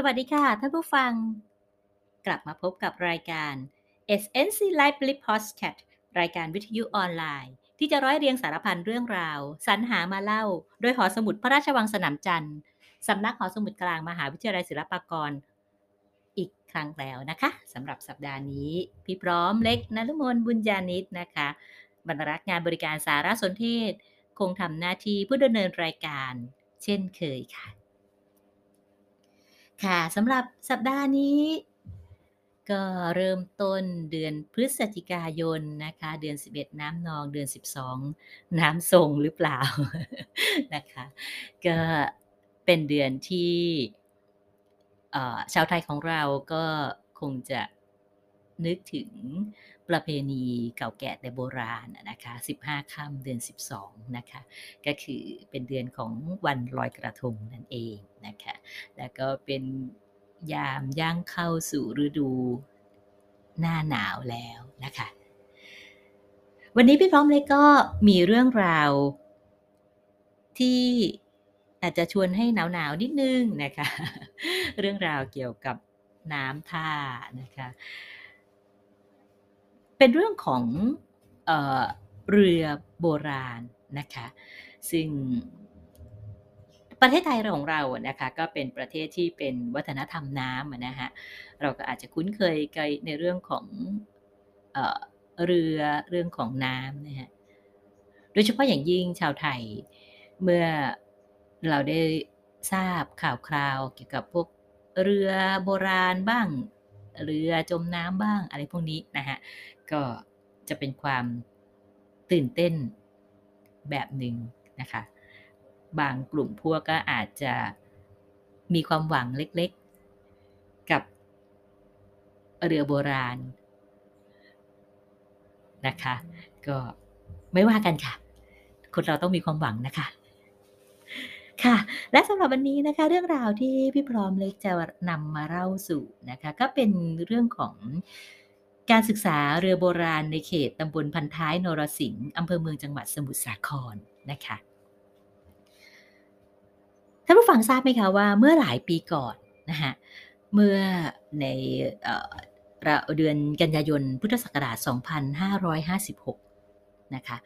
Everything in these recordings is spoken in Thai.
สวัสดีค่ะ ท่านผู้ฟัง กลับมาพบกับรายการ SNC Library Podcast รายการวิทยุออนไลน์ ที่จะร้อยเรียงสารพันเรื่องราว สรรหามาเล่า โดยหอสมุดพระราชวังสนามจันทร์สำนักหอสมุดกลางมหาวิทยาลัยศิลปากร อีกครั้งแล้วนะคะสำหรับสัปดาห์นี้ พี่พร้อมเล็กนลุมนบุญญาณิตนะคะบรรณารักษ์งานบริการสารสนเทศ คงทำหน้าที่ผู้ดำเนินรายการ เช่นเคยค่ะ ค่ะสำหรับสัปดาห์นี้ ก็เริ่มต้นเดือนพฤศจิกายนนะคะ เดือน 11 น้ำนอง เดือน 12 น้ำทรงหรือเปล่านะคะ ก็เป็นเดือนที่ชาวไทยของเราก็คงจะนึกถึง ประเพณีเก่าแก่แต่โบราณอะนะคะ15ค่ำเดือน 12นะคะก็คือเป็นเดือนของวันลอยกระทงนั่นเองนะคะแล้วก็เป็นยามย่างเข้าสู่ฤดูหน้าหนาวแล้วนะคะวันนี้พี่พร้อมเลยก็มีเรื่องราวที่อาจจะชวนให้หนาวๆนิดนึงนะคะ เรื่องราวเกี่ยวกับน้ำท่านะคะ เป็นเรื่องของเออเรือโบราณนะคะซึ่งประเทศไทยเราของเรานะคะก็เป็นประเทศที่เป็นวัฒนธรรมน้ำนะคะเราก็อาจจะคุ้นเคยกันในเรื่องของเออเรือเรื่องของน้ำนะฮะโดยเฉพาะอย่างยิ่งชาวไทยเมื่อเราได้ทราบข่าวคราวเกี่ยวกับพวกเรือโบราณบ้าง เรือจมน้ำบ้างอะไรพวกนี้นะคะ ก็จะเป็นความตื่นเต้นแบบหนึ่งนะคะ บางกลุ่มพวกก็อาจจะมีความหวังเล็กๆ กับเรือโบราณนะคะ ก็ไม่ว่ากันค่ะ คนเราต้องมีความหวังนะคะค่ะ และสำหรับวันนี้นะคะ เรื่องราวที่พี่พร้อมเล็กจะนำมาเล่าสู่นะคะ ก็เป็นเรื่องของ การศึกษาเรือโบราณในเขตตำบลพันท้ายนรสิงห์อำเภอเมืองจังหวัดสมุทรสาครนะคะท่านผู้ฟังทราบไหมคะว่าเมื่อหลายปีก่อนนะคะเมื่อในเอเดือนกันยายนพุทธศักราช 2556 นะคะ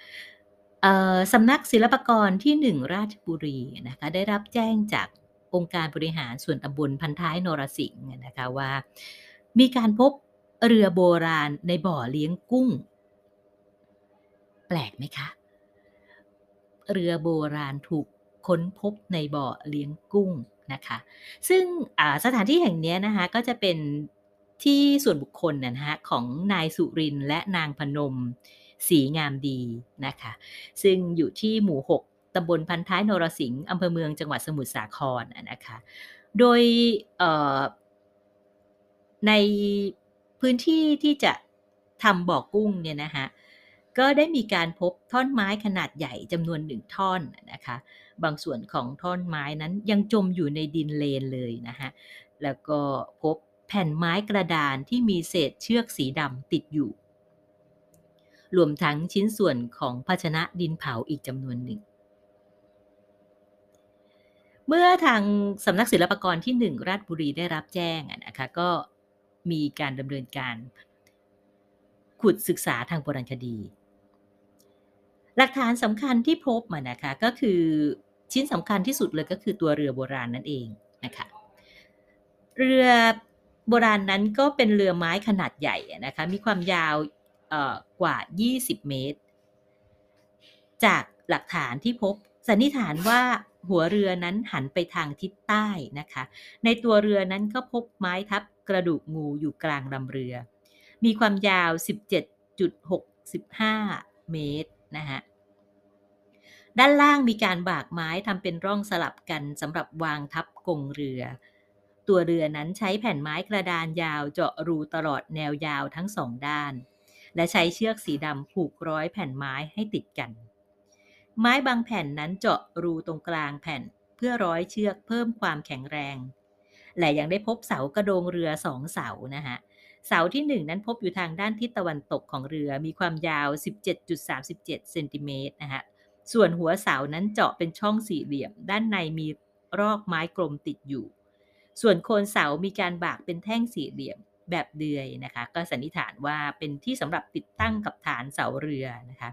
เอ่อสำนักศิลปากรที่ 1 ราชบุรีนะคะได้รับแจ้งจากองค์การบริหารส่วนตำบลพันท้ายนรสิงห์นะคะว่า มีการพบ เรือโบราณในบ่อเลี้ยงกุ้ง แปลกไหมคะ เรือโบราณถูกค้นพบในบ่อเลี้ยงกุ้งนะคะซึ่งสถานที่แห่งนี้นะคะก็จะเป็นที่ส่วนบุคคลนะฮะของนายสุรินและนางพนมศรีงามดีนะคะซึ่งอยู่ที่หมู่ 6ตำบลพันท้ายนรสิงห์อำเภอเมืองจังหวัดสมุทรสาครนะคะโดยใน พื้นที่ที่จะทำบ่อกุ้งเนี่ยนะคะก็ได้มีการพบท่อนไม้ขนาดใหญ่จำนวนหนึ่งท่อนนะคะ บางส่วนของท่อนไม้นั้นยังจมอยู่ในดินเลนเลยนะคะแล้วก็พบแผ่นไม้กระดานที่มีเศษเชือกสีดำติดอยู่ รวมทั้งชิ้นส่วนของภาชนะดินเผาอีกจำนวนหนึ่ง เมื่อทางสำนักศิลปากรที่ 1 ราชบุรีได้รับแจ้งนะคะก็ มีการดำเนินการ ขุดศึกษาทางโบราณคดี หลักฐานสำคัญที่พบมานะคะก็คือชิ้นสำคัญที่สุดเลยก็คือตัวเรือโบราณนั่นเองนะคะเรือโบราณนั้นก็เป็นเรือไม้ขนาดใหญ่นะคะมีความยาวเอ่อกว่า 20 เมตร จากหลักฐานที่พบสันนิษฐานว่าหัวเรือนั้นหันไปทางทิศใต้นะคะ ในตัวเรือนั้นก็พบไม้ทับ กระดูกงูอยู่กลางลำเรือ มีความยาว 17.65 เมตรนะฮะด้านล่างมีการบากไม้ทำเป็นร่องสลับกันสำหรับวางทับกงเรือ ตัวเรือนั้นใช้แผ่นไม้กระดานยาวเจาะรูตลอดแนวยาวทั้งสองด้าน และใช้เชือกสีดำผูกร้อยแผ่นไม้ให้ติดกัน ไม้บางแผ่นนั้นเจาะรูตรงกลางแผ่นเพื่อร้อยเชือกเพิ่มความแข็งแรง และยังได้พบเสากระโดงเรือสองเสานะฮะเสาที่หนึ่งนั้นพบอยู่ทางด้านทิศตะวันตกของเรือมีความยาว 17.37 เซนติเมตรนะฮะส่วนหัวเสานั้นเจาะเป็นช่องสี่เหลี่ยม ด้านในมีรอกไม้กลมติดอยู่ ส่วนโคนเสามีการบากเป็นแท่งสี่เหลี่ยมแบบเดือยนะคะ ก็สันนิษฐานว่าเป็นที่สำหรับติดตั้งกับฐานเสาเรือนะคะ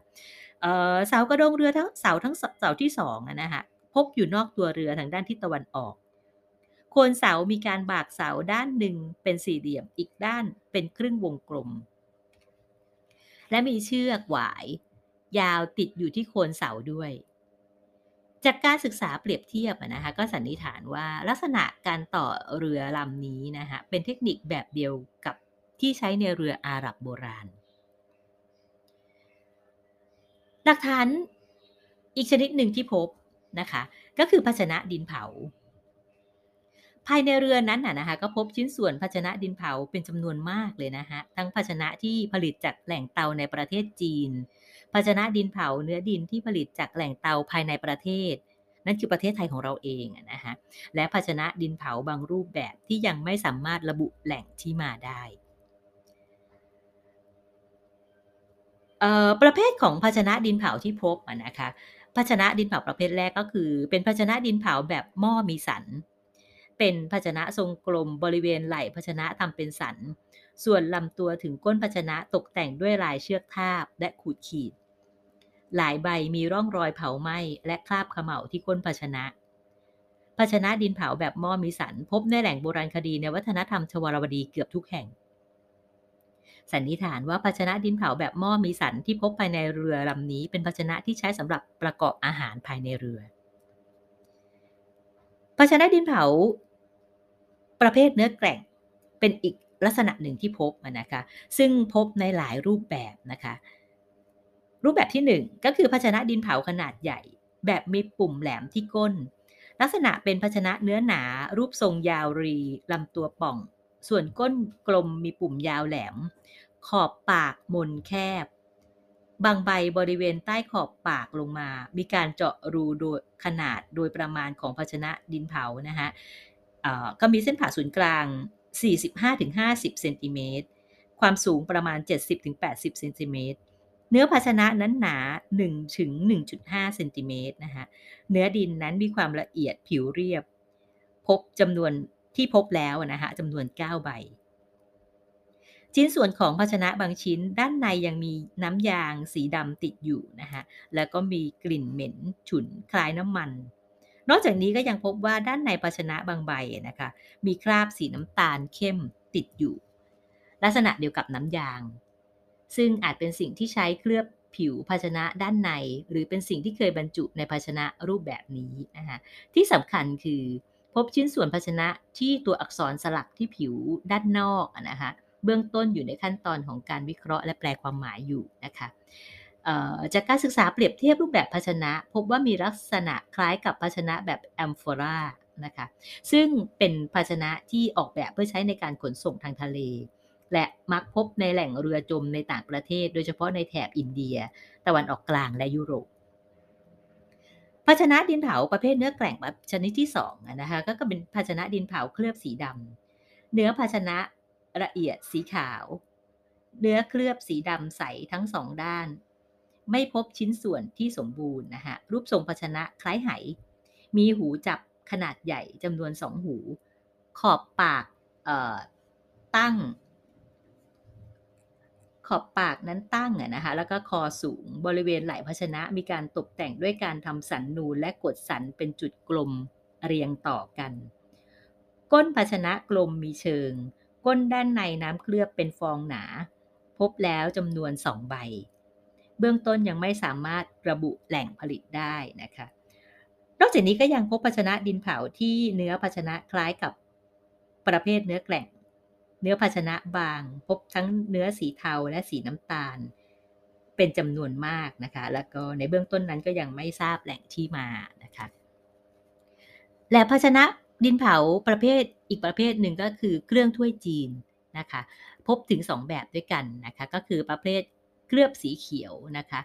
เเสากระโดงเรือทั้งเสาทั้งเสาที่สองนะคะพบอยู่นอกตัวเรือทางด้านทิศตะวันออก โคนเสามีการบากเสาด้านหนึ่งเป็นสี่เหลี่ยมอีกด้านเป็นครึ่งวงกลม และมีเชือกหวาย ยาวติดอยู่ที่โคนเสาด้วย จากการศึกษาเปรียบเทียบนะคะก็สันนิษฐานว่าลักษณะการต่อเรือลำนี้นะคะเป็นเทคนิคแบบเดียวกับที่ใช้ในเรืออาหรับโบราณ หลักฐานอีกชนิดหนึ่งที่พบนะคะ ก็คือภาชนะดินเผา ภายในเรือนั้นนะคะก็พบชิ้นส่วนภาชนะดินเผาเป็นจำนวนมากเลยนะคะทั้งภาชนะที่ผลิตจากแหล่งเตาในประเทศจีน ภาชนะดินเผาเนื้อดินที่ผลิตจากแหล่งเตาภายในประเทศ นั่นคือประเทศไทยของเราเองนะคะและภาชนะดินเผาบางรูปแบบที่ยังไม่สามารถระบุแหล่งที่มาได้ประเภทของภาชนะดินเผาที่พบนะคะภาชนะดินเผาประเภทแรกก็คือ เป็นภาชนะดินเผาแบบหม้อมีสัน เป็นภาชนะทรงกลมบริเวณไหล่ภาชนะทำเป็นสัน ส่วนลำตัวถึงก้นภาชนะตกแต่งด้วยลายเชือกทาบและขูดขีด หลายใบมีร่องรอยเผาไหม้และคราบขม่าที่ก้นภาชนะ ภาชนะดินเผาแบบหม้อมีสัน พบในแหล่งโบราณคดีในวัฒนธรรมชวรวดีเกือบทุกแห่ง สันนิษฐานว่าภาชนะดินเผาแบบหม้อมีสันที่พบภายในเรือลำนี้ เป็นภาชนะที่ใช้สำหรับประกอบอาหารภายในเรือภาชนะดินเผา ประเภทเนื้อแกร่งเป็นอีกลักษณะหนึ่งที่พบนะคะ ซึ่งพบในหลายรูปแบบนะคะ รูปแบบที่หนึ่งก็คือภาชนะดินเผาขนาดใหญ่ แบบมีปุ่มแหลมที่ก้น ลักษณะเป็นภาชนะเนื้อหนา รูปทรงยาวรีลำตัวป่อง ส่วนก้นกลมมีปุ่มยาวแหลม ขอบปากมนแคบ บางใบบริเวณใต้ขอบปากลงมา มีการเจาะรูโดยขนาดโดยประมาณของภาชนะดินเผานะคะ ก็มีเส้นผ่าศูนย์กลาง 45-50 เซนติเมตร ความสูงประมาณ 70-80 เซนติเมตร เนื้อภาชนะนั้นหนา1ถึง1.5 เซนติเมตรนะคะเนื้อดินนั้นมีความละเอียดผิวเรียบ พบจำนวนที่พบแล้วนะคะจำนวน 9 ใบ ชิ้นส่วนของภาชนะบางชิ้นด้านในยังมีน้ำยางสีดำติดอยู่นะคะแล้วก็มีกลิ่นเหม็นฉุนคล้ายน้ำมัน นอกจากนี้ก็ยังพบว่าด้านในภาชนะบางใบนะคะ มีคราบสีน้ำตาลเข้มติดอยู่ ลักษณะเดียวกับน้ำยาง ซึ่งอาจเป็นสิ่งที่ใช้เคลือบผิวภาชนะด้านใน หรือเป็นสิ่งที่เคยบรรจุในภาชนะรูปแบบนี้นะคะที่สำคัญคือพบชิ้นส่วนภาชนะที่ตัวอักษรสลักที่ผิวด้านนอกนะคะเบื้องต้นอยู่ในขั้นตอนของการวิเคราะห์และแปลความหมายอยู่นะคะ จากการศึกษาเปรียบเทียบรูปแบบภาชนะ พบว่ามีลักษณะคล้ายกับภาชนะแบบแอมโฟรานะคะซึ่งเป็นภาชนะที่ออกแบบเพื่อใช้ในการขนส่งทางทะเล และมักพบในแหล่งเรือจมในต่างประเทศ โดยเฉพาะในแถบอินเดีย ตะวันออกกลางและยุโรปภาชนะดินเผาประเภทเนื้อแกร่งแบบชนิดที่2อะนะคะก็เป็นภาชนะดินเผาเคลือบสีดำเนื้อภาชนะละเอียดสีขาว เนื้อเคลือบสีดำใสทั้งสองด้าน ไม่พบชิ้นส่วนที่สมบูรณ์นะคะรูปทรงภาชนะคล้ายไห มีหูจับขนาดใหญ่จำนวนสองหู ขอบปากตั้ง ขอบปากนั้นตั้งนะคะแล้วก็คอสูงบริเวณไหล่ภาชนะมีการตกแต่งด้วยการทำสันนูนและกดสันเป็นจุดกลมเรียงต่อกัน ก้นภาชนะกลมมีเชิง ก้นด้านในน้ำเคลือบเป็นฟองหนา พบแล้วจำนวนสองใบ เบื้องต้นยังไม่สามารถระบุแหล่งผลิตได้นะคะนอกจากนี้ก็ยังพบภาชนะดินเผาที่เนื้อภาชนะคล้ายกับประเภทเนื้อแกร่ง เนื้อภาชนะบาง พบทั้งเนื้อสีเทาและสีน้ำตาล เป็นจำนวนมากนะคะ แล้วก็ในเบื้องต้นนั้นก็ยังไม่ทราบแหล่งที่มานะคะ และภาชนะดินเผาประเภทอีกประเภทหนึ่งก็คือเครื่องถ้วยจีนนะคะ พบถึง 2 แบบด้วยกันนะคะ ก็คือประเภท เคลือบสีเขียวนะคะ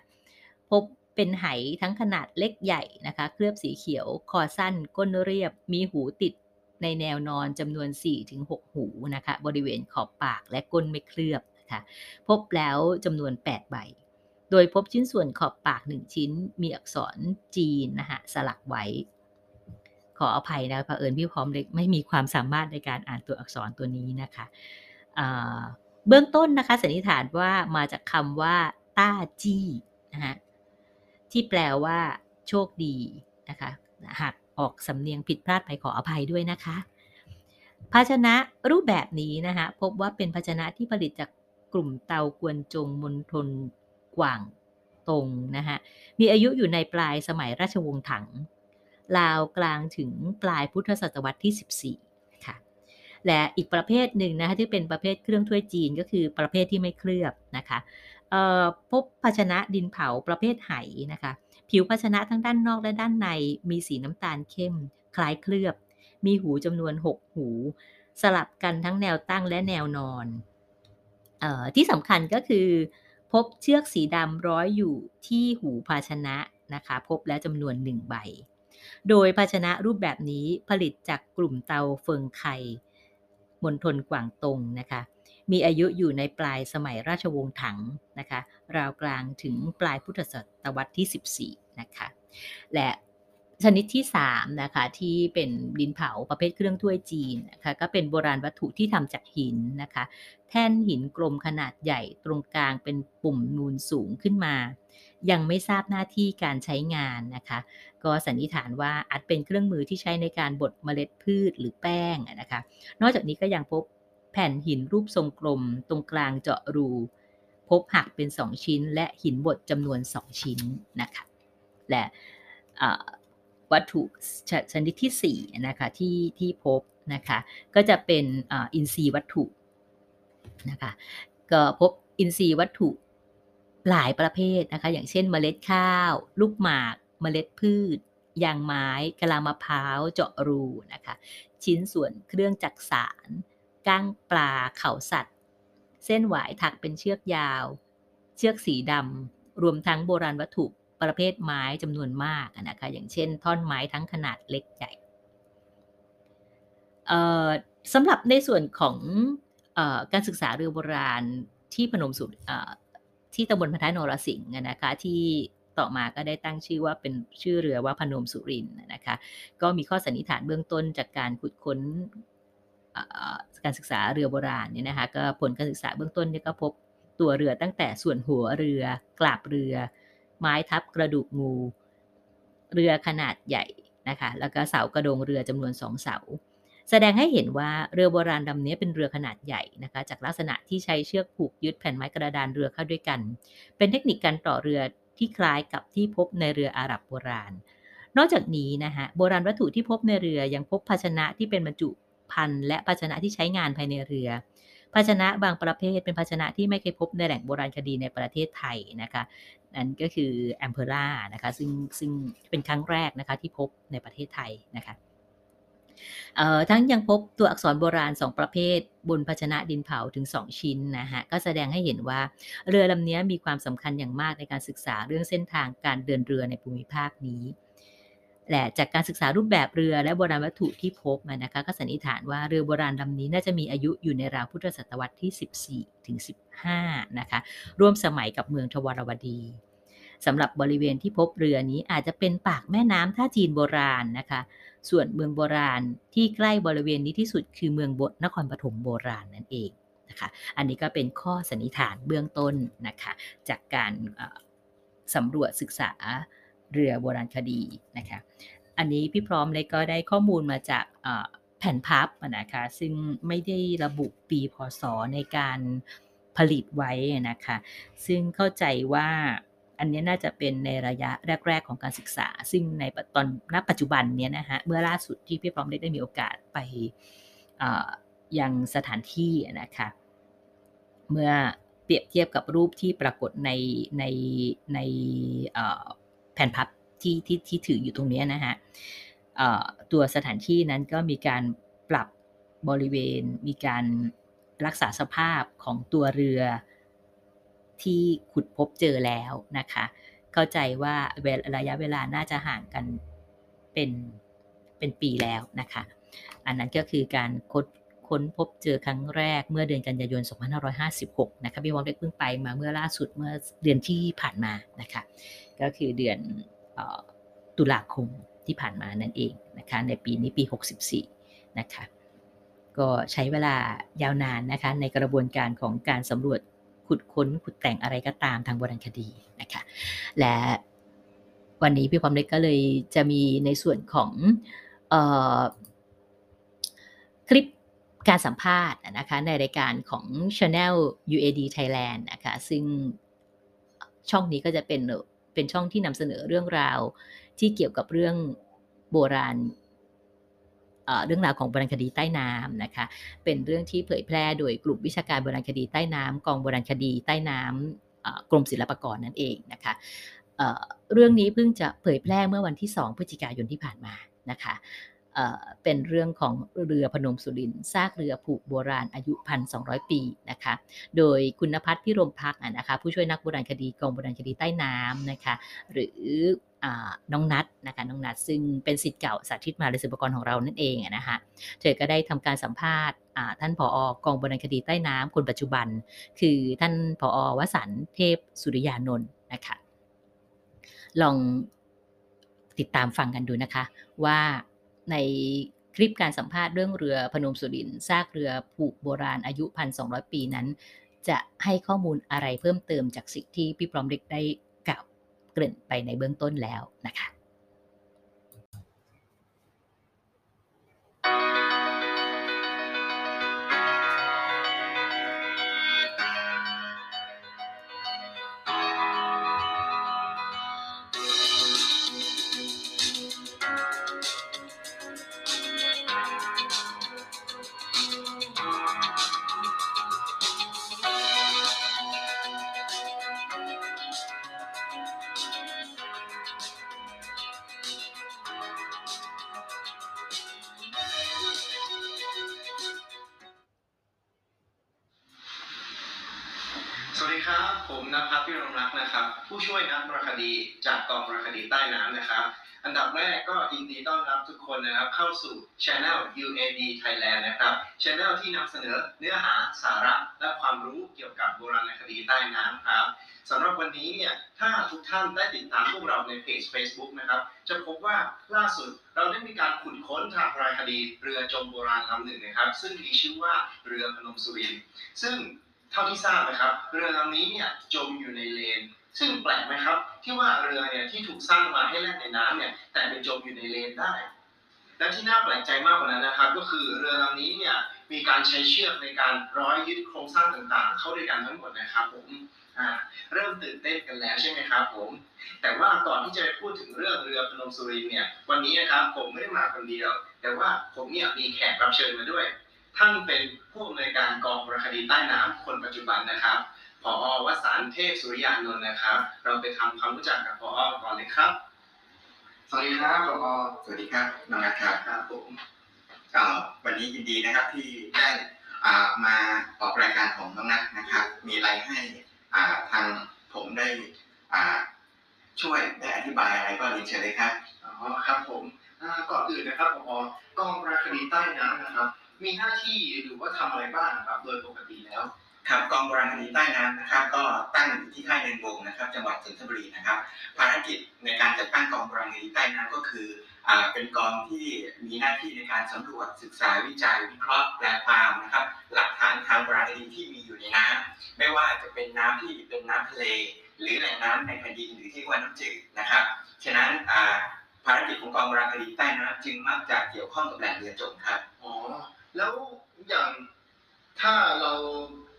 พบเป็นไหทั้งขนาดเล็กใหญ่นะคะ เคลือบสีเขียว คอสั้น ก้นเรียบ มีหูติดในแนวนอนจำนวน 4-6 หูนะคะ บริเวณขอบปากและก้นไม่เคลือบนะคะพบแล้วจำนวน 8 ใบ โดยพบชิ้นส่วนขอบปาก 1 ชิ้น มีอักษรจีนนะคะสลักไว้ ขออภัยนะเผอิญพี่พร้อมเล็กไม่มีความสามารถในการอ่านตัวอักษรตัวนี้นะคะ เบื้องต้นนะคะสันนิษฐานว่ามาจากคำว่าต้าจี้นะฮะที่แปลว่า โชคดีนะคะหากออกสำเนียงผิดพลาดไปขออภัยด้วยนะคะ ภาชนะรูปแบบนี้นะคะพบว่าเป็นภาชนะที่ผลิตจากกลุ่มเตากวนจงมณฑลกว่างตงนะฮะมีอายุอยู่ในปลายสมัยราชวงศ์ถัง ลาวกลางถึงปลายพุทธศตวรรษที่ 14ค่ และอีกประเภทหนึ่งนะคะที่เป็นประเภทเครื่องถ้วยจีนก็คือประเภทที่ไม่เคลือบนะคะพบภาชนะดินเผาประเภทไหนะคะ ผิวภาชนะทั้งด้านนอกและด้านในมีสีน้ำตาลเข้ม คล้ายเคลือบ มีหูจำนวน 6 หู สลับกันทั้งแนวตั้งและแนวนอนออที่สำคัญก็คือ พบเชือกสีดำร้อยอยู่ที่หูภาชนะนะคะ พบแล้วจำนวนหนึ่งใบ โดยภาชนะรูปแบบนี้ผลิตจากกลุ่มเตาเฟิงไค มณฑลกวางตงนะคะ มีอายุอยู่ในปลายสมัยราชวงศ์ถังนะคะ ราวกลางถึงปลายพุทธศตวรรษที่ 14 นะคะ และชนิดที่3นะคะที่เป็นดินเผาประเภทเครื่องถ้วยจีนนะคะก็เป็นโบราณวัตถุที่ทำจากหินนะคะ แท่นหินกลมขนาดใหญ่ตรงกลางเป็นปุ่มนูนสูงขึ้นมา ยังไม่ทราบหน้าที่การใช้งานนะคะ ก็สันนิษฐานว่าอาจเป็นเครื่องมือที่ใช้ในการบดเมล็ดพืชหรือแป้งนะคะ นอกจากนี้ก็ยังพบแผ่นหินรูปทรงกลม ตรงกลางเจาะรู พบหักเป็น 2 ชิ้น และหินบดจำนวน 2 ชิ้นนะคะ และวัตถุชนิดที่4นะคะที่ที่พบนะคะก็จะเป็นอินทรีย์วัตถุนะคะก็พบอินทรีย์วัตถุ หลายประเภทนะคะ อย่างเช่นเมล็ดข้าว ลูกหมาก เมล็ดพืช ยางไม้กะลามะพร้าว เจาะรูนะคะ ชิ้นส่วนเครื่องจักสารก้างปลาเขาสัตว์ เส้นหวายถักเป็นเชือกยาว เชือกสีดำรวมทั้งโบราณวัตถุประเภทไม้จำนวนมากนะคะ อย่างเช่น ท่อนไม้ทั้งขนาดเล็กใหญ่สำหรับในส่วนของอการศึกษาเรือโบราณที่พนมสุด ที่ตำบลพันท้ายนรสิงห์นะคะที่ต่อมาก็ได้ตั้งชื่อว่าเป็นชื่อเรือว่าพนมสุรินนะคะก็มีข้อสันนิษฐานเบื้องต้นจากการขุดค้นการศึกษาเรือโบราณเนี่ยนะคะก็ผลการศึกษาเบื้องต้นเนี่ยก็พบตัวเรือตั้งแต่ส่วนหัวเรือกลาบเรือ ไม้ทับกระดูกงู เรือขนาดใหญ่นะคะแล้วก็เสากระโดงเรือจำนวนสองเสา แสดงให้เห็นว่าเรือโบราณลำนี้เป็นเรือขนาดใหญ่นะคะ จากลักษณะที่ใช้เชือกผูกยึดแผ่นไม้กระดานเรือเข้าด้วยกัน เป็นเทคนิคการต่อเรือที่คล้ายกับที่พบในเรืออาหรับโบราณ นอกจากนี้นะคะโบราณวัตถุที่พบในเรือยังพบภาชนะที่เป็นบรรจุภัณฑ์และภาชนะที่ใช้งานภายในเรือ ภาชนะบางประเภทเป็นภาชนะที่ไม่เคยพบในแหล่งโบราณคดีในประเทศไทยนะคะนั่นก็คือแอมเพอร่านะคะซึ่งซึ่งเป็นครั้งแรกนะคะที่พบในประเทศไทยนะคะ ทั้งยังพบตัวอักษรโบราณ 2 ประเภท บนภาชนะดินเผาถึง 2 ชิ้นนะฮะก็แสดงให้เห็นว่าเรือลำนี้มีความสำคัญอย่างมากในการศึกษาเรื่องเส้นทางการเดินเรือในภูมิภาคนี้และจากการศึกษารูปแบบเรือและโบราณวัตถุที่พบมานะคะก็สันนิษฐานว่าเรือโบราณลำนี้น่าจะมีอายุอยู่ในราวพุทธศตวรรษที่ 14 ถึง 15 นะคะร่วมสมัยกับเมืองทวารวดีสำหรับบริเวณที่พบเรือนี้อาจจะเป็นปากแม่น้ำท่าจีนโบราณนะคะ ส่วนเมืองโบราณที่ใกล้บริเวณนี้ที่สุดคือเมืองบนครปฐมโบราณนั่นเองนะคะอันนี้ก็เป็นข้อสันนิษฐานเบื้องต้นนะคะจากการสำรวจศึกษาเรือโบราณคดีนะคะอันนี้พี่พร้อมเลยก็ได้ข้อมูลมาจากแผ่นพับนะคะซึ่งไม่ได้ระบุปีพศในการผลิตไว้นะคะซึ่งเข้าใจว่า อันนี้น่าจะเป็นในระยะแรก ๆ ของการศึกษา ซึ่งในตอนณปัจจุบันเนี้ยนะฮะเมื่อล่าสุดที่พี่พร้อมได้ได้มีโอกาสไปยังสถานที่นะคะเมื่อเปรียบเทียบกับรูปที่ปรากฏในในในแผ่นพับที่ที่ที่ถืออยู่ตรงนี้นะฮะตัวสถานที่นั้นก็มีการปรับบริเวณ มีการรักษาสภาพของตัวเรือ ที่ขุดพบเจอแล้วนะคะ เข้าใจว่าระยะเวลาน่าจะห่างกันเป็นเป็นปีแล้วนะคะ อันนั้นก็คือการค้นค้นพบเจอครั้งแรกเมื่อเดือนกันยายน 2556 นะคะพี่วอมได้เพิ่งไปมาเมื่อล่าสุดเมื่อเดือนที่ผ่านมานะคะ ก็คือเดือนตุลาคมที่ผ่านมานั่นเองนะคะ ในปีนี้ปี 64 นะคะ ก็ใช้เวลายาวนานนะคะในกระบวนการของการสำรวจ ขุดค้นขุดแต่งอะไรก็ตามทางโบราณคดีนะคะ และวันนี้พี่ความเล็กก็เลยจะมีในส่วนของออคลิปการสัมภาษณ์นะคะในรายการของ Channel UAD Thailand นะคะ ซึ่งช่องนี้ก็จะเป็นเป็นช่องที่นำเสนอเรื่องราวที่เกี่ยวกับเรื่องโบราณ เรื่องราวของโบราณคดีใต้น้ำนะคะ เป็นเรื่องที่เผยแพร่โดยกลุ่มวิชาการโบราณคดีใต้น้ำกองโบราณคดีใต้น้ำกรมศิลปากรนั่นเองนะคะเรื่องนี้เพิ่งจะเผยแพร่เมื่อวันที่ 2 พฤศจิกายนที่ผ่านมานะคะเป็นเรื่องของเรือพนมสุรินซากเรือผูกโบราณอายุ 1,200 ปีนะคะ โดยคุณพัฒน์พิรมพักนะคะผู้ช่วยนักโบราณคดีกองโบราณคดีใต้น้ำนะคะหรือ น้องนัดนะคะน้องนัดซึ่งเป็นสิทธิ์เก่าสาธิตมาเลศิลปกรของเรานั่นเองนะคะเธอก็ได้ทำการสัมภาษณ์ท่านผออกองบราณคดีใต้น้ำคนปัจจุบัน คือท่านผอวสันเทพสุริยานนท์นะคะลองติดตามฟังกันดูนะคะว่าในคลิปการสัมภาษณ์เรื่องเรือพนมสุรินซากเรือผูกโบราณอายุ 1,200 ปีนั้น จะให้ข้อมูลอะไรเพิ่มเติมจากสิ่งที่พี่ปลอมเล็กได้ เกริ่นไปในเบื้องต้นแล้วนะคะ Channel UAD Thailand นะครับ Channel ที่นำเสนอเนื้อหาสาระและความรู้เกี่ยวกับโบราณคดีใต้น้ำครับสำหรับวันนี้เนี่ยถ้าทุกท่านได้ติดตามพวกเราในเพจ Facebook นะครับ จะพบว่าล่าสุดเราได้มีการขุดค้นทางราณคดีเรือจมโบราณลำหนึ่งนะครับ ซึ่งมีชื่อว่าเรือพนมสุริน ซึ่งเท่าที่ทราบนะครับ เรือลำนี้เนี่ยจมอยู่ในเลน ซึ่งแปลกไหมครับ ที่ว่าเรือเนี่ยที่ถูกสร้างมาให้แล่นในน้ำเนี่ยแต่ไปจมอยู่ในเลนได้ และที่น่าแปลกใจมากกว่านั้นนะครับ ก็คือเรือลำนี้เนี่ยมีการใช้เชือกในการร้อยยึดโครงสร้างต่างๆ เข้าด้วยกันทั้งหมดนะครับผมเริ่มตื่นเต้นกันแล้วใช่ไหมครับผม แต่ว่าก่อนที่จะไปพูดถึงเรื่องเรือพนมสุรินเนี่ย วันนี้นะครับผมไม่ได้มาคนเดียว แต่ว่าผมเนี่ยมีแขกรับเชิญมาด้วย ท่านเป็นผู้อำนวยการกองบระคดีใต้น้ำคนปัจจุบันนะครับผอวสานเทพสุริยานนท์นะครับ เราไปทำความรู้จักกับผอก่อนเลยครับ สวัสดีครับผอสวัสดีครับน้องนัทครับครับผมวันนี้ยินดีนะครับที่ได้มาออกรายการของน้องนัทนะครับ มีอะไรให้ทางผมได้ช่วยได้อธิบายอะไรก็เรียนเชิญเลยครับอ๋อครับผมก่อนอื่นนะครับผอกองปราคดีใต้น้ำนะครับ มีหน้าที่หรือว่าทำอะไรบ้างครับโดยปกติแล้ว ครับกองโบราณคดีใต้น้ำนะครับ ก็ตั้งอยู่ที่ค่ายเนินวงนะครับ จังหวัดจันทบุรีนะครับ ภารกิจในการจัดตั้งกองโบราณคดีใต้น้ำก็คือเป็นกองที่มีหน้าที่ในการสำรวจศึกษาวิจัยวิเคราะห์แปลความนะครับ หลักฐานทางโบราณคดีที่มีอยู่ในน้ำไม่ว่าจะเป็นน้ำที่เป็นน้ำทะเล หรือแหล่งน้ำในแผ่นดินหรือที่ว่าน้ำจืดนะครับฉะนั้นภารกิจของกองโบราณคดีใต้น้ำจึงมักจะเกี่ยวข้องกับแหล่งเรือจมครับอ๋อแล้วอย่างถ้าเรา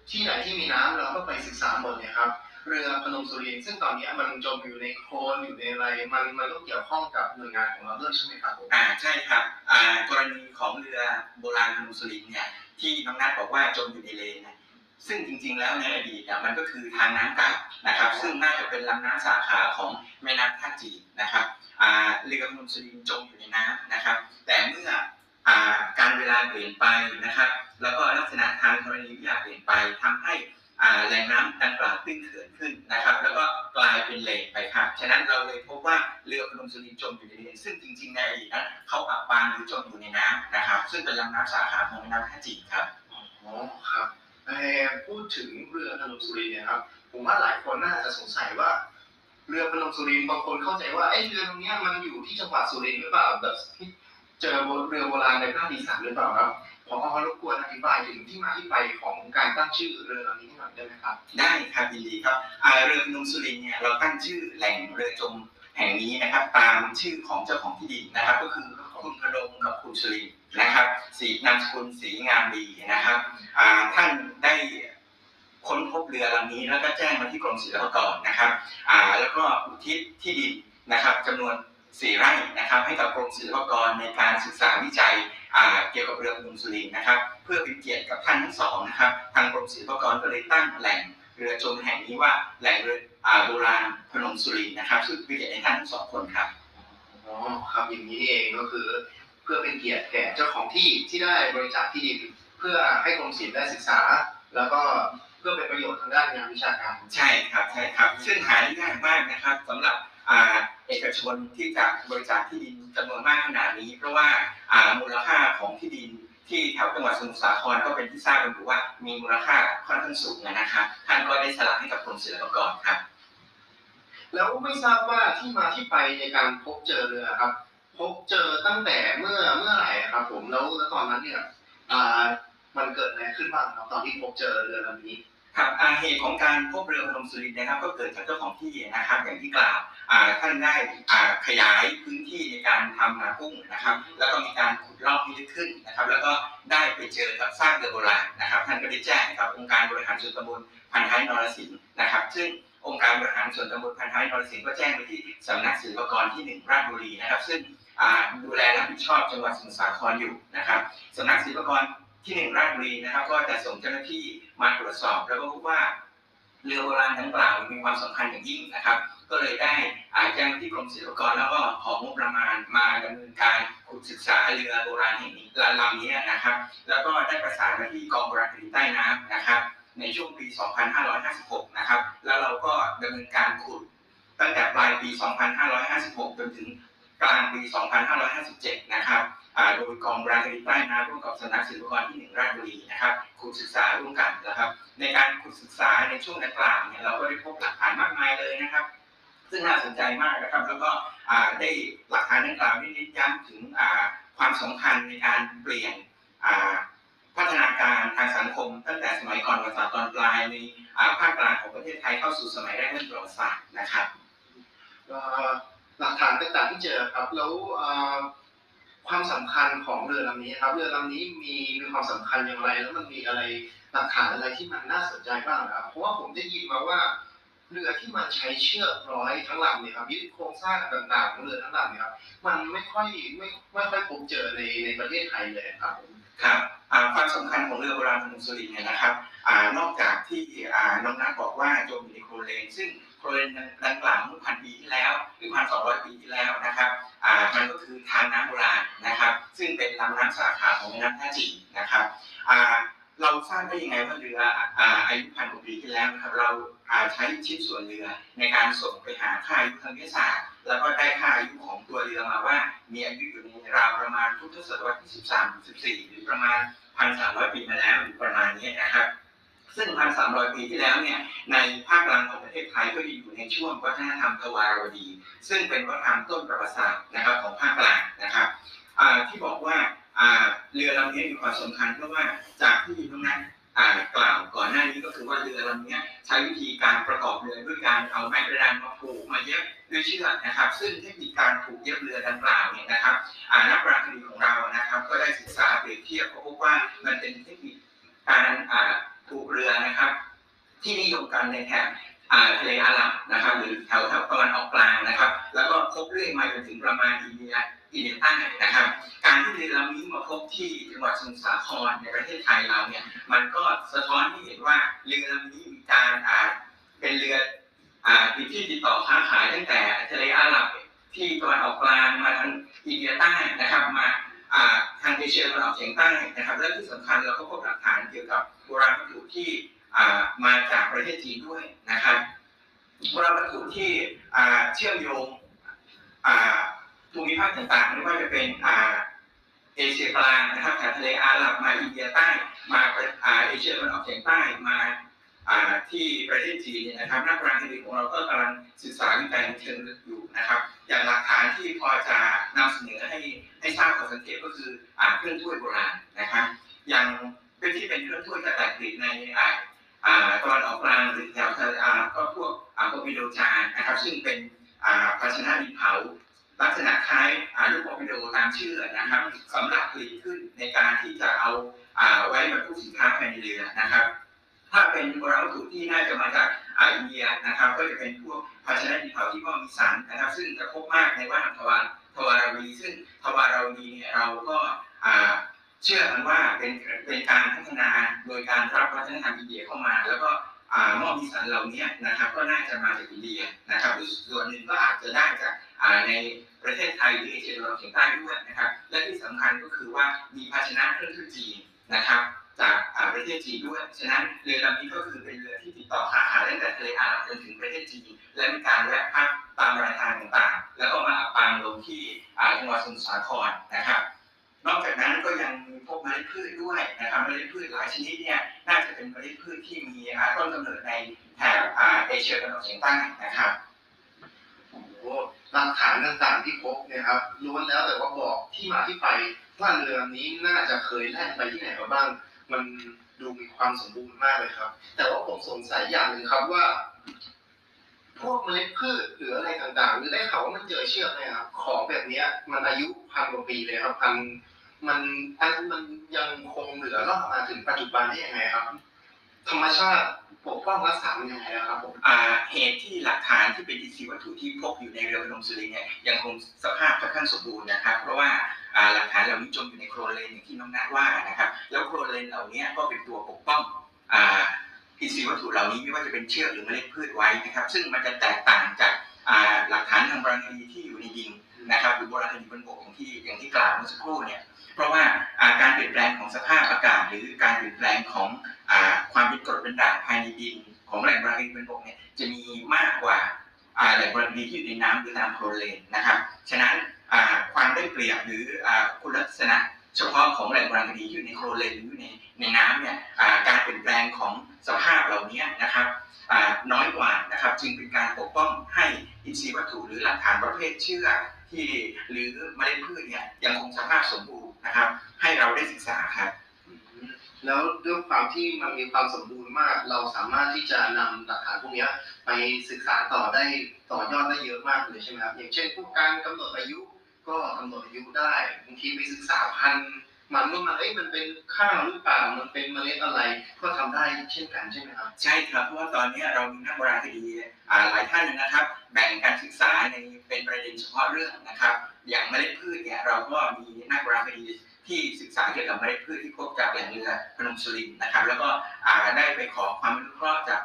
ที่ไหนที่มีน้ำเราก็ไปศึกษาหมดเนี่ยครับ เรือพนมสุรินซึ่งตอนนี้มันจมอยู่ในโคลนอยู่ในอะไร มันมันก็เกี่ยวข้องกับหน่วยงานของเราด้วยใช่ไหมครับผมอ่าใช่ครับอ่ากรณีของเรือโบราณพนมสุรินเนี่ยที่น้องนัทบอกว่าจมอยู่ในเลนนะซึ่งจริงๆแล้วในอดีตเนี่ยมันก็คือทางน้ำเก่านะครับ ซึ่งน่าจะเป็นลำน้ำสาขาของแม่น้ำท่าจีนนะครับอ่าเรือพนมสุรินจมอยู่ในน้ำนะครับ แต่เมื่อการเวลาเปลี่ยนไปนะครับ แล้วก็ลักษณะทางธรณีวิทยาเปลี่ยนไปทำให้แหล่งน้ำดังกล่าวตื้นเขินขึ้นนะครับ แล้วก็กลายเป็นเลนไปครับฉะนั้นเราเลยพบว่าเรือพนมสุรินจมอยู่ในเลนซึ่งจริงๆในอดีตนั้นเขาอับปางหรือจมอยู่ในน้ำนะครับ ซึ่งเป็นลำน้ำสาขาของแม่น้ำท่าจีนครับอ๋อครับพูดถึงเรือพนมสุรินเนี่ยครับผมว่าหลายคนน่าจะสงสัยว่าเรือพนมสุรินบางคนเข้าใจว่าไอ้เรือตรงนี้มันอยู่ที่จังหวัดสุรินทร์หรือเปล่าแบบเจอเรือโบราณในภาคอีสานหรือเปล่าครับ พอรบกวนอธิบายถึงที่มาที่ไปของการตั้งชื่อเรือลำนี้ให้หน่อยได้ไหมครับ ได้ครับยินดีครับเรือพนมสุรินทร์เนี่ยเราตั้งชื่อแหล่งเรือจมแห่งนี้นะครับ ตามชื่อของเจ้าของที่ดินนะครับ ก็คือคุณพนมกับคุณสุรินทร์นะครับสีนามสกุลสีงามดีนะครับท่านได้ค้นพบเรือลำนี้แล้วก็แจ้งมาที่กรมศิลปากรนะครับแล้วก็อุทิศที่ดินนะครับจำนวน สี่ไร่นะครับ ให้กับกรมศิลปากรในการศึกษาวิจัยอ่าเกี่ยวกับเรือพนมสุรินทร์นะครับ เพื่อเป็นเกียรติกับท่านทั้งสองนะครับ ทางกรมศิลปากรก็เลยตั้งแหล่งเรือจมแห่งนี้ว่าแหล่งเรืออ่าโบราณพนมสุรินทร์นะครับซึ่งเป็นเกียรติให้ท่านทั้งสองคนครับอ๋อครับอย่างนี้นี่เองก็คือ เพื่อเป็นเกียรติแก่เจ้าของที่ที่ได้บริจาคที่ดินเพื่อให้กรมศิลป์ได้ศึกษา แล้วก็เพื่อเป็นประโยชน์ทางด้านงานวิชาการ ใช่ครับใช่ครับ ซึ่งหาได้ยากมากนะครับสำหรับอ่า เอกชนที่จะบริจาคที่ดินจำนวนมากขนาดนี้ เพราะว่ามูลค่าของที่ดินที่แถวจังหวัดสมุทรสาครก็เป็นที่ทราบกันอยู่ว่ามีมูลค่าค่อนข้างสูงนะครับท่านก็ได้สละให้กับกรมศิลปากรครับ แล้วไม่ทราบว่าที่มาที่ไปในการพบเจอเรือครับ พบเจอตั้งแต่เมื่อเมื่อไหร่ครับ ผมแล้วแล้วตอนนั้นเนี่ยมันเกิดอะไรขึ้นบ้างครับตอนที่พบเจอเรือลำนี้ ครับเหตุของการพบเรือพนมสุรินทร์นะครับ ก็เกิดจากเจ้าของที่นะครับ อย่างที่กล่าวท่านได้ขยายพื้นที่ในการทำนากุ้งนะครับ แล้วก็มีการขุดลอกให้ลึกขึ้นนะครับ แล้วก็ได้ไปเจอกับซากเรือโบราณนะครับ ท่านก็ได้แจ้งกับองค์การบริหารส่วนตำบลพันท้ายนรสิงห์นะครับ ซึ่งองค์การบริหารส่วนตำบลพันท้ายนรสิงห์ก็แจ้งไปที่สำนักศิลปากรที่หนึ่งราชบุรีนะครับ ซึ่งดูแลรับผิดชอบจังหวัดสมุทรสาครอยู่นะครับสำนักศิลปากรที่หนึ่งราชบุรีนะครับ ก็จะส่งเจ้าหน้าที่ มาตรวจสอบแล้วก็พบว่าเรือโบราณดังกล่าวมีความสำคัญอย่างยิ่งนะครับ ก็เลยได้อาแจ้งที่กรมศิลปากรแล้วก็ของงบประมาณมาดำเนินการขุดศึกษาเรือโบราณแห่งนี้ลำนี้นะครับ แล้วก็ได้ประสานมาที่กองโบราณคดีใต้น้ำนะครับ ในช่วงปี 2556 นะครับ แล้วเราก็ดำเนินการขุดตั้งแต่ปลายปี 2556 จนถึงกลางปี 2557 นะครับ โดยกองบราณคดีใต้น้ำร่วมกับสำนักศิลปากรที่หนึ่งราชบุรีนะครับขุดศึกษาร่วมกันนะครับ ในการขุดศึกษาในช่วงดังกล่าวเนี่ยเราก็ได้พบหลักฐานมากมายเลยนะครับ ซึ่งน่าสนใจมากนะครับ แล้วก็ได้หลักฐานดังกล่าวได้เน้นย้ำถึงความสำคัญในการเปลี่ยนพัฒนาการทางสังคม ตั้งแต่สมัยก่อนประวัติศาสตร์ตอนปลายในภาคกลางของประเทศไทยเข้าสู่สมัยแรกเรื่องประวัติศาสตร์นะครับหลักฐานต่างๆที่เจอครับแล้ว ความสำคัญของเรือลำนี้ครับ เรือลำนี้มีมีความสำคัญอย่างไร แล้วมันมีอะไรหลักฐานอะไรที่มันน่าสนใจบ้างครับ เพราะว่าผมได้ยินมาว่าเรือที่มันใช้เชือกร้อยทั้งลำเนี่ยครับยึดโครงสร้างต่างๆของเรือทั้งลำเนี่ยครับมันไม่ค่อยไม่ไม่ค่อยพบเจอในในประเทศไทยเลยครับครับความสำคัญของเรือโบราณพนมสุรินทร์เนี่ยนะครับอนอกจากที่น้องนัทบอกว่าจมอยู่ในโคลเลนซึ่ง โคลนเลนดังกล่าวเมื่อพันปีที่แล้ว หรือพันสองร้อยปีที่แล้วนะครับอ่ามันก็คือทางน้ำโบราณนะครับ ซึ่งเป็นลำน้ำสาขาของแม่น้ำท่าจีนนะครับอ่าเราทราบได้ยังไงว่าเรืออ่าอายุพันกว่าปีที่แล้วนะครับเราอ่าใช้ชิ้นส่วนเรือในการส่งไปหาค่าอายุทางวิทยาศาสตร์ แล้วก็ได้ค่าอายุของตัวเรือมาว่า มีอายุอยู่ในราวประมาณพุทธศตวรรษที่ 13ถึง14 หรือประมาณ 1,300 ปีมาแล้วหรือประมาณนี้นะครับ ซึ่ง 1,300 ปีที่แล้วเนี่ยในภาคกลางของประเทศไทยก็ยังอยู่ในช่วงวัฒนธรรมทวารวดี ซึ่งเป็นวัฒนธรรมต้นประวัติศาสตร์นะครับของภาคกลางนะครับที่บอกว่าเรือลำนี้มีความสำคัญเพราะว่าจากที่น้องนัทอ่ากล่าวก่อนหน้านี้ก็คือว่าเรือลำนี้ใช้วิธีการประกอบเรือด้วยการเอาไม้กระดานมาผูกมาเย็บด้วยเชือกนะครับ ซึ่งเทคนิคการผูกเย็บเรือดังกล่าวเนี่ยนะครับนักปรา ในแถบทะเลอาหรับ อจะนำเสนอให้ให้ทราบข้อสังเกตก็คืออ่าเครื่องถ้วยโบราณนะครับอย่างเป็นที่เป็นเครื่องถ้วยกระแตกผลิตในอ่าอ่าตะวันออกกลางหรือแถวทะเลอ่าก็พวกอ่าโปวิโดจานนะครับ ซึ่งเป็นอ่าภาชนะดินเผาลักษณะคล้ายอ่าลูกโปวิโดตามชื่อนะครับสำหรับผลิตขึ้นในการที่จะเอาอ่าไว้บรรทุกสินค้าภายในเรือนะครับ ถ้าเป็นโบราณวัตถุที่น่าจะมาจาก อ่าอินเดียนะครับ ก็จะเป็นพวกภาชนะดินเผาที่ว่ามีสารนะครับ ซึ่งจะพบมากในว่านทวารทวารวีซึ่งทวารวีเนี่ยเราก็เชื่อกันว่าเป็นเป็นการพัฒนาโดยการรับวัฒนธรรมอินเดียเข้ามา แล้วก็อ่ามอบมีสารเหล่านี้นะครับ ก็น่าจะมาจากอินเดียนะครับส่วนหนึ่งก็อาจจะได้จากในประเทศไทยหรือเอเชียตะวันออกเฉียงใต้ด้วยนะครับ และที่สำคัญก็คือว่ามีภาชนะเครื่องทูตจีนนะครับ จากประเทศจีนด้วย ฉะนั้นเรือลำนี้ก็คือเป็นเรือที่ติดต่อค้าขายตั้งแต่ทะเลอาหรับจนถึงประเทศจีนและมีการแวะพักตามรายทางต่างๆ แล้วก็มาอับปางลงที่จังหวัดสมุทรสาครนะครับ นอกจากนั้นก็ยังพวกเมล็ดพืชด้วยนะครับเมล็ดพืชหลายชนิดเนี่ยน่าจะเป็นเมล็ดพืชที่มีต้นกำเนิดในแถบเอเชียตะวันออกเฉียงใต้นะครับหลักฐานต่างๆที่พบเนี่ยครับล้วนแล้วแต่ว่าบอกที่มาที่ไปว่าเรือนี้น่าจะเคยแล่นไปที่ไหนมาบ้าง มันดูมีความสมบูรณ์มากเลยครับ แต่ว่าผมสงสัยอย่างหนึ่งครับว่า พวกเมล็ดพืชหรืออะไรต่างๆหรือได้ข่าวว่ามันเจอเชือกเนี่ยครับของแบบเนี้ย มันอายุพันกว่าปีเลยครับพันมันอันมันยังคงเหลือรอดมาถึงปัจจุบันได้ยังไงครับ ธรรมชาติปกป้องรักษามันยังไงอะครับผมอ่าเหตุที่หลักฐานที่เป็นอินทรีย์วัตถุที่พบอยู่ในเรือพนมสุรินทร์เนี่ยยังคงสภาพค่อนข้างสมบูรณ์นะครับ เพราะว่าอ่า หลักฐานเหล่านี้จมอยู่ในโคลเลนอย่างที่น้องนัทว่านะครับ แล้วโคลเลนเหล่านี้ก็เป็นตัวปกป้องอ่าอินทรีย์วัตถุเหล่านี้ไม่ว่าจะเป็นเชือกหรือเมล็ดพืชไว้นะครับ ซึ่งมันจะแตกต่างจากอ่าหลักฐานทางบราณคดีที่อยู่ในดินนะครับหรือโบราณคดีบนบกอย่างที่อย่างที่กล่าวเมื่อสักครู่เนี่ยเพราะว่าการเปลี่ยนแปลงของสภาพอากาศ หรือการเปลี่ยนแปลงของอ่าความเป็นกรดเป็นด่างภายในดิน ของแหล่งโบราณคดีบนบกเนี่ยจะมีมากกว่าอ่าแหล่งโบราณคดีที่อยู่ในน้ำหรือตามโคลนเลนนะครับฉะนั้น ความได้เปรียบหรือคุณลักษณะเฉพาะของแหล่งโบราณคดีที่อยู่ในโคลนเลนหรือในในน้ำเนี่ยการเปลี่ยนแปลงของสภาพเหล่านี้นะครับน้อยกว่านะครับจึงเป็นการปกป้องให้อินทรีย์วัตถุหรือหลักฐานประเภทเชื่อที่หรือเมล็ดพืชเนี่ยยังคงสภาพสมบูรณ์นะครับ ให้เราได้ศึกษาครับแล้วด้วยความที่มันมีความสมบูรณ์มาก เราสามารถที่จะนำหลักฐานพวกนี้ไปศึกษาต่อได้ต่อยอดได้เยอะมากเลยใช่ไหมครับอย่างเช่นพวกการกำหนดอายุ ก็กำหนดอายุได้บางทีไปศึกษาพันธุ์มันว่ามันเอ้ยมันเป็นข้าวหรือเปล่ามันเป็นเมล็ดอะไรก็ทำได้เช่นกันใช่ไหมครับใช่ครับเพราะว่าตอนนี้เรามีนักโบราณคดีหลายท่านนะครับ แบ่งการศึกษาในเป็นประเด็นเฉพาะเรื่องนะครับ อย่างเมล็ดพืชเนี่ยเราก็มีนักโบราณคดีที่ศึกษาเกี่ยวกับเมล็ดพืชที่พบจากแหล่งเรือพนมสุรินนะครับ แล้วก็ได้ไปขอความอนุเคราะห์จาก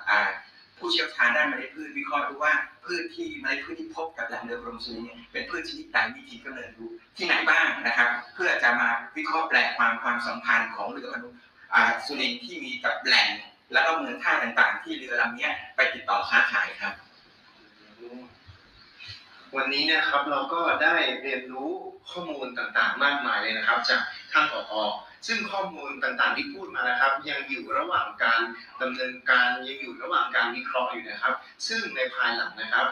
ผู้เชี่ยวชาญด้านเมล็ดพืชวิเคราะห์ดูว่า พืชที่เมล็ดพืชที่พบกับแหล่งเรือพนมสุรินทร์เนี่ยเป็นพืชชนิดใดมีถิ่นกำเนิดอยู่ที่ไหนบ้างนะครับ เพื่อจะมาวิเคราะห์แปลความความสัมพันธ์ของเรือพนมอ่าสุรินที่มีกับแหล่ง แล้วก็เมืองท่าต่างๆ ที่เรือลำนี้ไปติดต่อค้าขายครับ วันนี้นะครับเราก็ได้เรียนรู้ข้อมูลต่างๆ มากมายเลยนะครับ จากท่านผอ ซึ่งข้อมูลต่างๆที่พูดมานะครับ ยังอยู่ระหว่างการดำเนินการยังอยู่ระหว่างการวิเคราะห์อยู่นะครับ ซึ่งในภายหลังนะครับ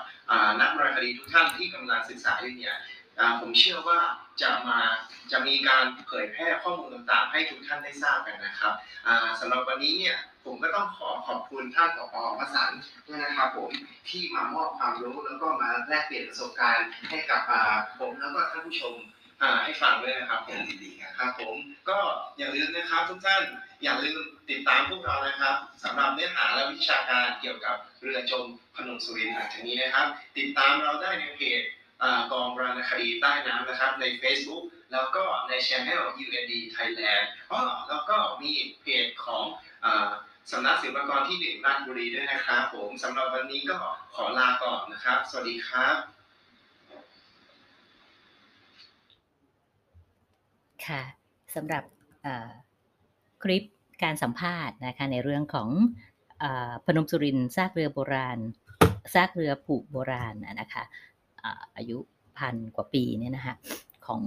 นักโบราณคดีทุกท่านที่กำลังศึกษาอยู่เนี่ยผมเชื่อว่าจะมาจะมีการเผยแพร่ข้อมูลต่างๆ ให้ทุกท่านได้ทราบกันนะครับอ่าสำหรับวันนี้เนี่ยผมก็ต้องขอขอบคุณท่านผอวสันด้วยนะครับผมที่มามอบความรู้แล้วก็มาแลกเปลี่ยนประสบการณ์ให้กับผมแล้วก็ท่านผู้ชม อ่าให้ฟังด้วยนะครับผมดีๆครับผม ก็อย่าลืมนะครับทุกท่านอย่าลืมติดตามพวกเรานะครับสำหรับเนื้อหาและวิชาการเกี่ยวกับเรือจมพนมสุรินทร์หลังจากนี้นะครับ ติดตามเราได้ในเพจอ่ากองโบราณคดีใต้น้ำนะครับใน Facebook แล้วก็ในช anel UND Thailand อ๋อแล้วก็มีเพจของอ่าสำนักศิลปากรที่หนึ่งราชบุรีด้วยนะครับผมสำหรับวันนี้ก็ขอลาก่อนนะครับ สวัสดีครับ ค่ะสำหรับคลิปการสัมภาษณ์นะคะในเรื่องของอพนมสุรินซากเรือโบราณซากเรือผูกโบราณนะคะอาอายุพันกว่าปีเนี่ยนะคะของ